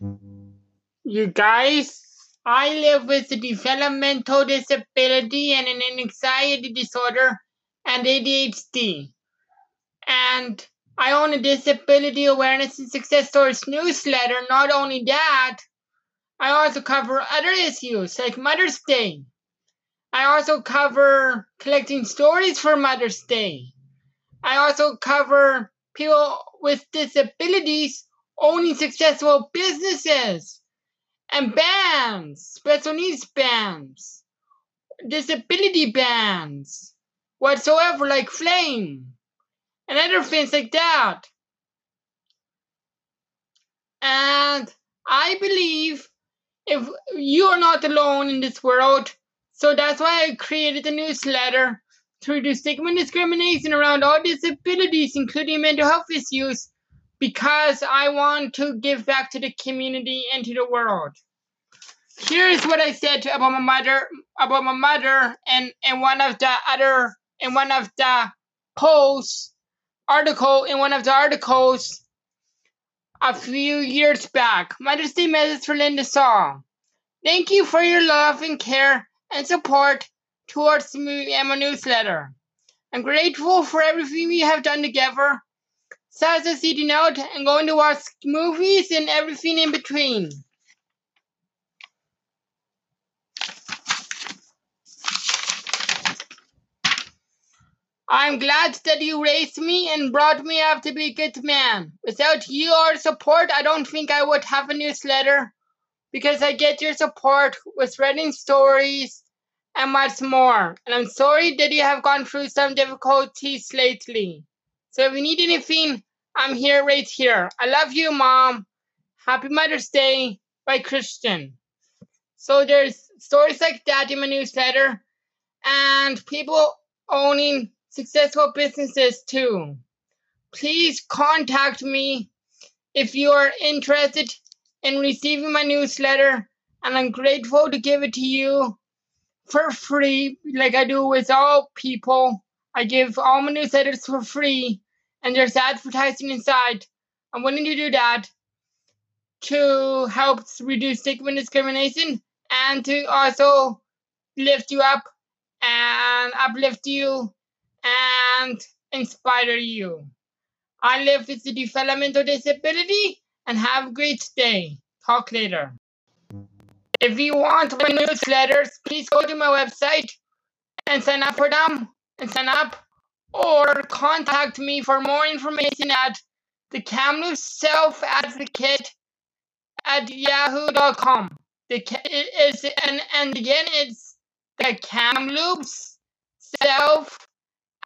You guys, I live with a developmental disability and an anxiety disorder and ADHD. And I own a disability awareness and success stories newsletter. Not only that, I also cover other issues like Mother's Day. I also cover collecting stories for Mother's Day. I also cover people with disabilities owning successful businesses and bands, special needs bands, disability bands, whatsoever, like Flame, and other things like that. And I believe if you are not alone in this world, so that's why I created a newsletter to reduce stigma and discrimination around all disabilities, including mental health issues, because I want to give back to the community and to the world. Here's what I said to, about my mother about my mother and in one of the other in one of the posts article in one of the articles a few years back. Mother's Day message for Linda Saul. Thank you for your love and care and support towards me and my newsletter. I'm grateful for everything we have done together, as eating out and going to watch movies and everything in between. I'm glad that you raised me and brought me up to be a good man. Without your support, I don't think I would have a newsletter because I get your support with writing stories and much more. And I'm sorry that you have gone through some difficulties lately. So if you need anything, I'm here right here. I love you, Mom. Happy Mother's Day by Christian. So there's stories like that in my newsletter and people owning successful businesses too. Please contact me if you are interested in receiving my newsletter, and I'm grateful to give it to you for free, like I do with all people. I give all my newsletters for free, and there's advertising inside. I'm willing to do that to help reduce stigma and discrimination and to also lift you up and uplift you and inspire you. I live with a developmental disability and have a great day. Talk later. If you want my newsletters, please go to my website and sign up for them and sign up or contact me for more information at the Kamloops Self Advocate at yahoo.com. The is and, and again it's the Kamloops Self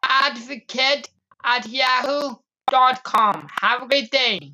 Advocate at yahoo.com. Have a great day.